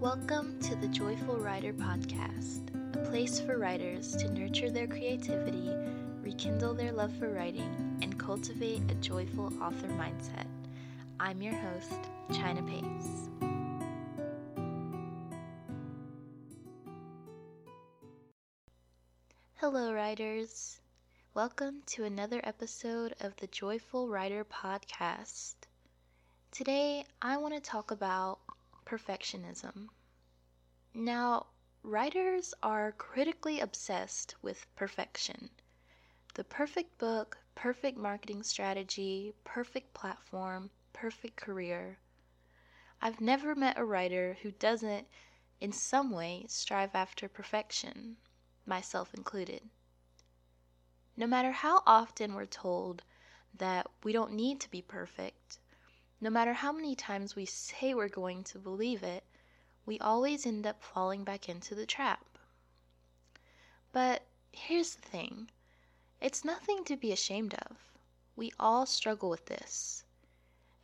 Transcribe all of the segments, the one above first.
Welcome to the Joyful Writer Podcast, a place for writers to nurture their creativity, rekindle their love for writing, and cultivate a joyful author mindset. I'm your host, China Pace. Hello, writers. Welcome to another episode of the Joyful Writer Podcast. Today, I want to talk about perfectionism. Now, writers are critically obsessed with perfection. The perfect book, perfect marketing strategy, perfect platform, perfect career. I've never met a writer who doesn't, in some way, strive after perfection, myself included. No matter how often we're told that we don't need to be perfect, no matter how many times we say we're going to believe it, we always end up falling back into the trap. But here's the thing it's nothing to be ashamed of. We all struggle with this.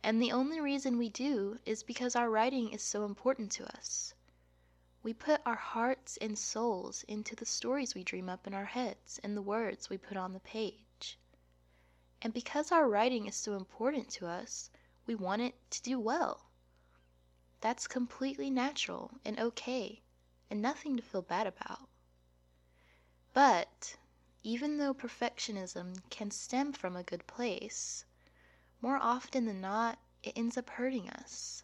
And the only reason we do is because our writing is so important to us. We put our hearts and souls into the stories we dream up in our heads and the words we put on the page. And because our writing is so important to us, we want it to do well. That's completely natural and okay, and nothing to feel bad about. But even though perfectionism can stem from a good place, more often than not, it ends up hurting us.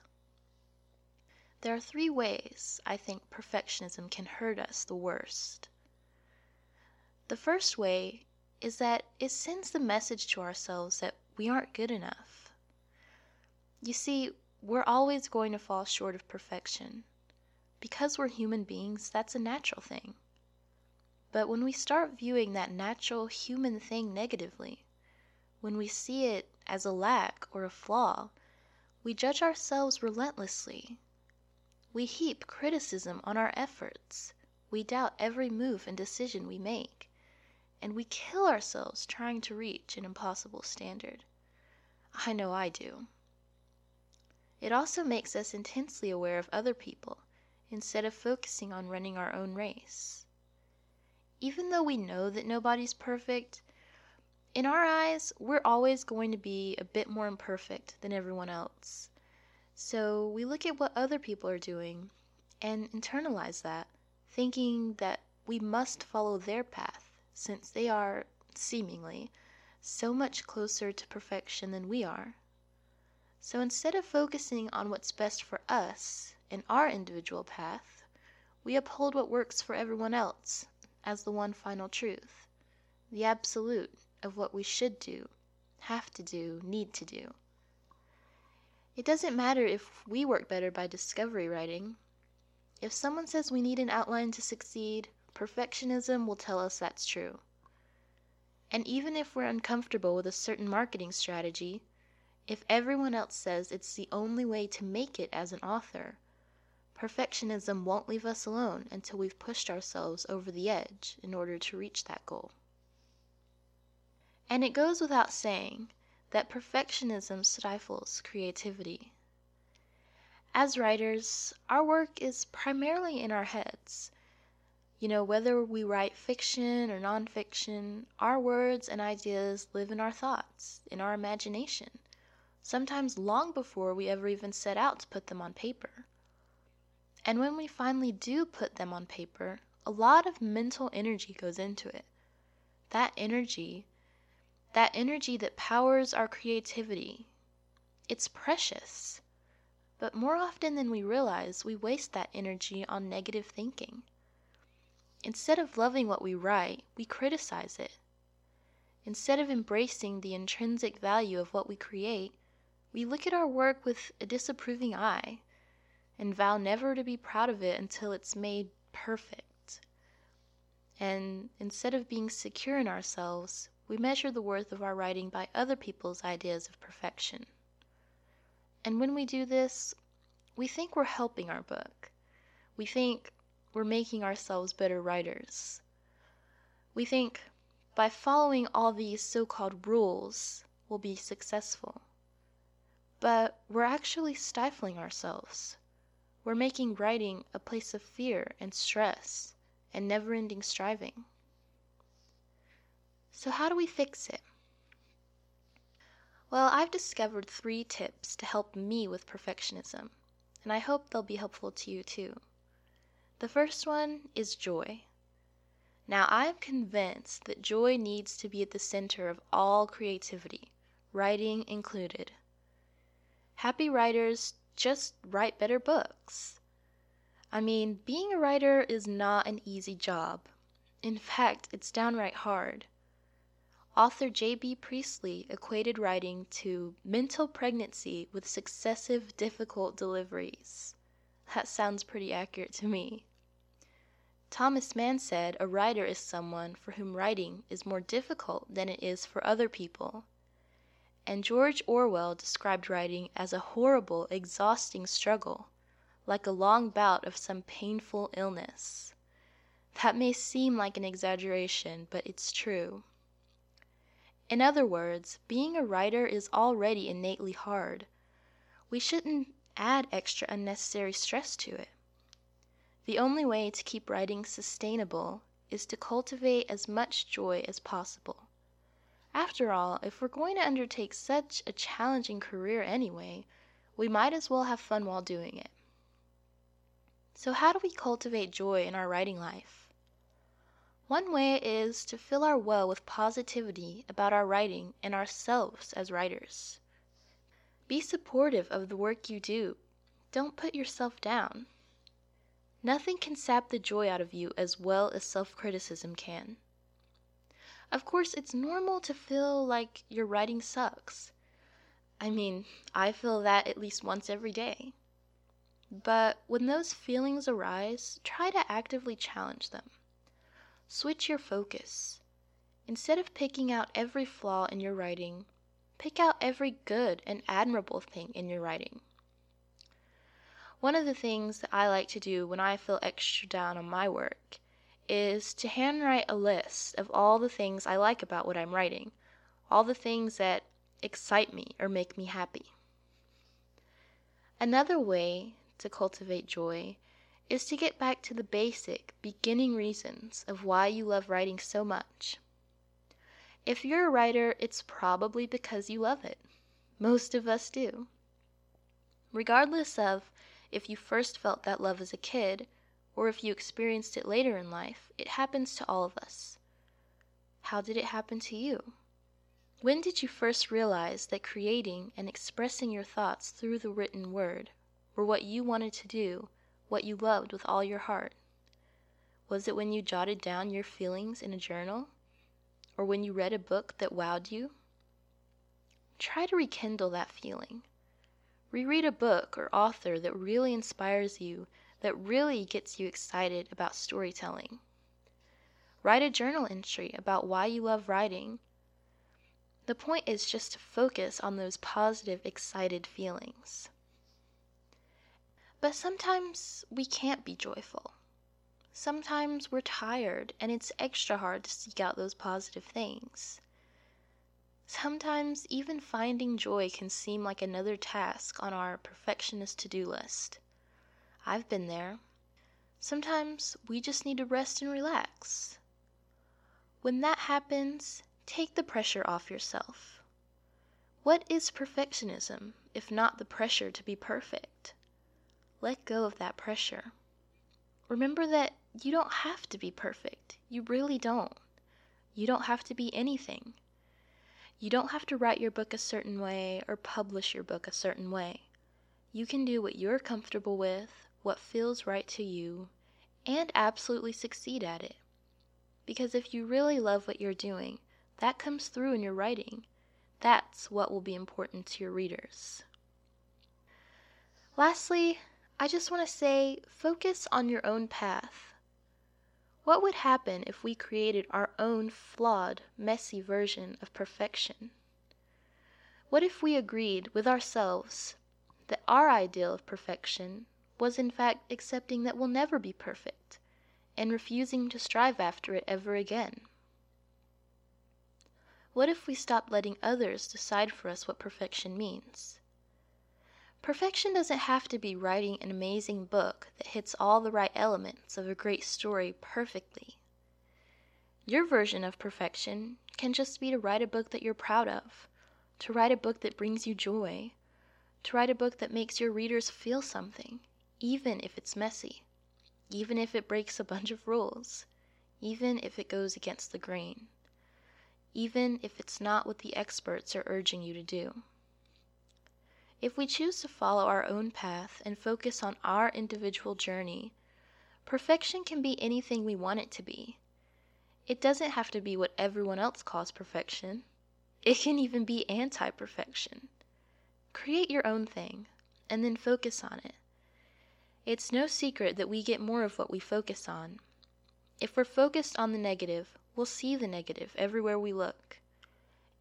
There are three ways I think perfectionism can hurt us the worst. The first way is that it sends the message to ourselves that we aren't good enough. You see, we're always going to fall short of perfection. Because we're human beings, that's a natural thing. But when we start viewing that natural human thing negatively, when we see it as a lack or a flaw, we judge ourselves relentlessly. We heap criticism on our efforts. We doubt every move and decision we make. And we kill ourselves trying to reach an impossible standard. I know I do. It also makes us intensely aware of other people, instead of focusing on running our own race. Even though we know that nobody's perfect, in our eyes, we're always going to be a bit more imperfect than everyone else. So we look at what other people are doing and internalize that, thinking that we must follow their path since they are, seemingly, so much closer to perfection than we are. So instead of focusing on what's best for us in our individual path, we uphold what works for everyone else as the one final truth, the absolute of what we should do, have to do, need to do. It doesn't matter if we work better by discovery writing. If someone says we need an outline to succeed, perfectionism will tell us that's true. And even if we're uncomfortable with a certain marketing strategy, if everyone else says it's the only way to make it as an author, perfectionism won't leave us alone until we've pushed ourselves over the edge in order to reach that goal. And it goes without saying that perfectionism stifles creativity. As writers, our work is primarily in our heads. You know, whether we write fiction or nonfiction, our words and ideas live in our thoughts, in our imagination sometimes long before we ever even set out to put them on paper. And when we finally do put them on paper, a lot of mental energy goes into it. That energy, that energy that powers our creativity, it's precious. But more often than we realize, we waste that energy on negative thinking. Instead of loving what we write, we criticize it. Instead of embracing the intrinsic value of what we create, we look at our work with a disapproving eye, and vow never to be proud of it until it's made perfect. And instead of being secure in ourselves, we measure the worth of our writing by other people's ideas of perfection. And when we do this, we think we're helping our book. We think we're making ourselves better writers. We think by following all these so called rules, we'll be successful but we're actually stifling ourselves. we're making writing a place of fear and stress and never ending striving. So, how do we fix it? Well, I've discovered three tips to help me with perfectionism, and I hope they'll be helpful to you too. The first one is joy. Now, I am convinced that joy needs to be at the center of all creativity, writing included. Happy writers just write better books. I mean, being a writer is not an easy job. In fact, it's downright hard. Author J.B. Priestley equated writing to mental pregnancy with successive difficult deliveries. That sounds pretty accurate to me. Thomas Mann said a writer is someone for whom writing is more difficult than it is for other people. And George Orwell described writing as a horrible, exhausting struggle, like a long bout of some painful illness. That may seem like an exaggeration, but it's true. In other words, being a writer is already innately hard. We shouldn't add extra unnecessary stress to it. The only way to keep writing sustainable is to cultivate as much joy as possible. After all, if we're going to undertake such a challenging career anyway, we might as well have fun while doing it. So, how do we cultivate joy in our writing life? One way is to fill our well with positivity about our writing and ourselves as writers. Be supportive of the work you do. Don't put yourself down. Nothing can sap the joy out of you as well as self criticism can. Of course, it's normal to feel like your writing sucks. I mean, I feel that at least once every day. But when those feelings arise, try to actively challenge them. Switch your focus. Instead of picking out every flaw in your writing, pick out every good and admirable thing in your writing. One of the things that I like to do when I feel extra down on my work is to handwrite a list of all the things I like about what I'm writing, all the things that excite me or make me happy. Another way to cultivate joy is to get back to the basic, beginning reasons of why you love writing so much. If you're a writer, it's probably because you love it. Most of us do. Regardless of if you first felt that love as a kid, or if you experienced it later in life, it happens to all of us. How did it happen to you? When did you first realize that creating and expressing your thoughts through the written word were what you wanted to do what you loved with all your heart? Was it when you jotted down your feelings in a journal? Or when you read a book that wowed you? Try to rekindle that feeling. Reread a book or author that really inspires you, that really gets you excited about storytelling. Write a journal entry about why you love writing. The point is just to focus on those positive, excited feelings. But sometimes we can't be joyful. Sometimes we're tired and it's extra hard to seek out those positive things. Sometimes even finding joy can seem like another task on our perfectionist to do list. I've been there. Sometimes we just need to rest and relax. When that happens, take the pressure off yourself. What is perfectionism if not the pressure to be perfect? Let go of that pressure. Remember that you don't have to be perfect. You really don't. You don't have to be anything. You don't have to write your book a certain way or publish your book a certain way. You can do what you're comfortable with, what feels right to you, and absolutely succeed at it. Because if you really love what you're doing, that comes through in your writing. That's what will be important to your readers. Lastly, I just want to say focus on your own path. What would happen if we created our own flawed, messy version of perfection? What if we agreed with ourselves that our ideal of perfection was in fact accepting that we'll never be perfect and refusing to strive after it ever again? What if we stopped letting others decide for us what perfection means? Perfection doesn't have to be writing an amazing book that hits all the right elements of a great story perfectly. Your version of perfection can just be to write a book that you're proud of, to write a book that brings you joy, to write a book that makes your readers feel something, even if it's messy, even if it breaks a bunch of rules, even if it goes against the grain, even if it's not what the experts are urging you to do. If we choose to follow our own path and focus on our individual journey, perfection can be anything we want it to be. It doesn't have to be what everyone else calls perfection. It can even be anti perfection. Create your own thing, and then focus on it. It's no secret that we get more of what we focus on. If we're focused on the negative, we'll see the negative everywhere we look.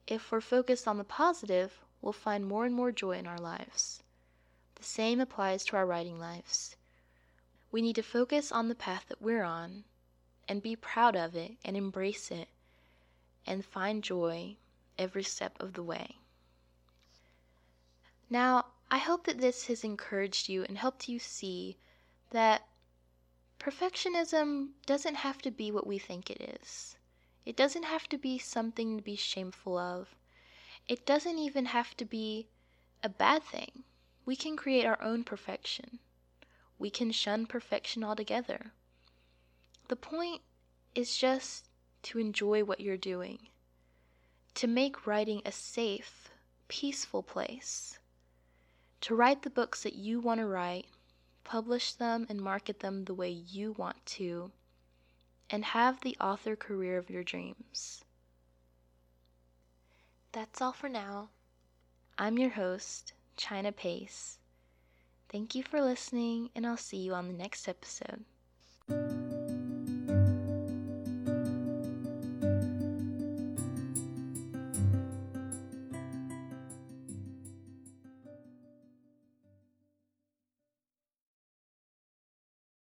If we're focused on the positive, we'll find more and more joy in our lives. The same applies to our writing lives. We need to focus on the path that we're on and be proud of it and embrace it and find joy every step of the way. Now, I hope that this has encouraged you and helped you see that perfectionism doesn't have to be what we think it is. It doesn't have to be something to be shameful of. It doesn't even have to be a bad thing. We can create our own perfection. We can shun perfection altogether. The point is just to enjoy what you're doing, to make writing a safe, peaceful place, to write the books that you want to write, publish them and market them the way you want to, and have the author career of your dreams. That's all for now. I'm your host, China Pace. Thank you for listening, and I'll see you on the next episode.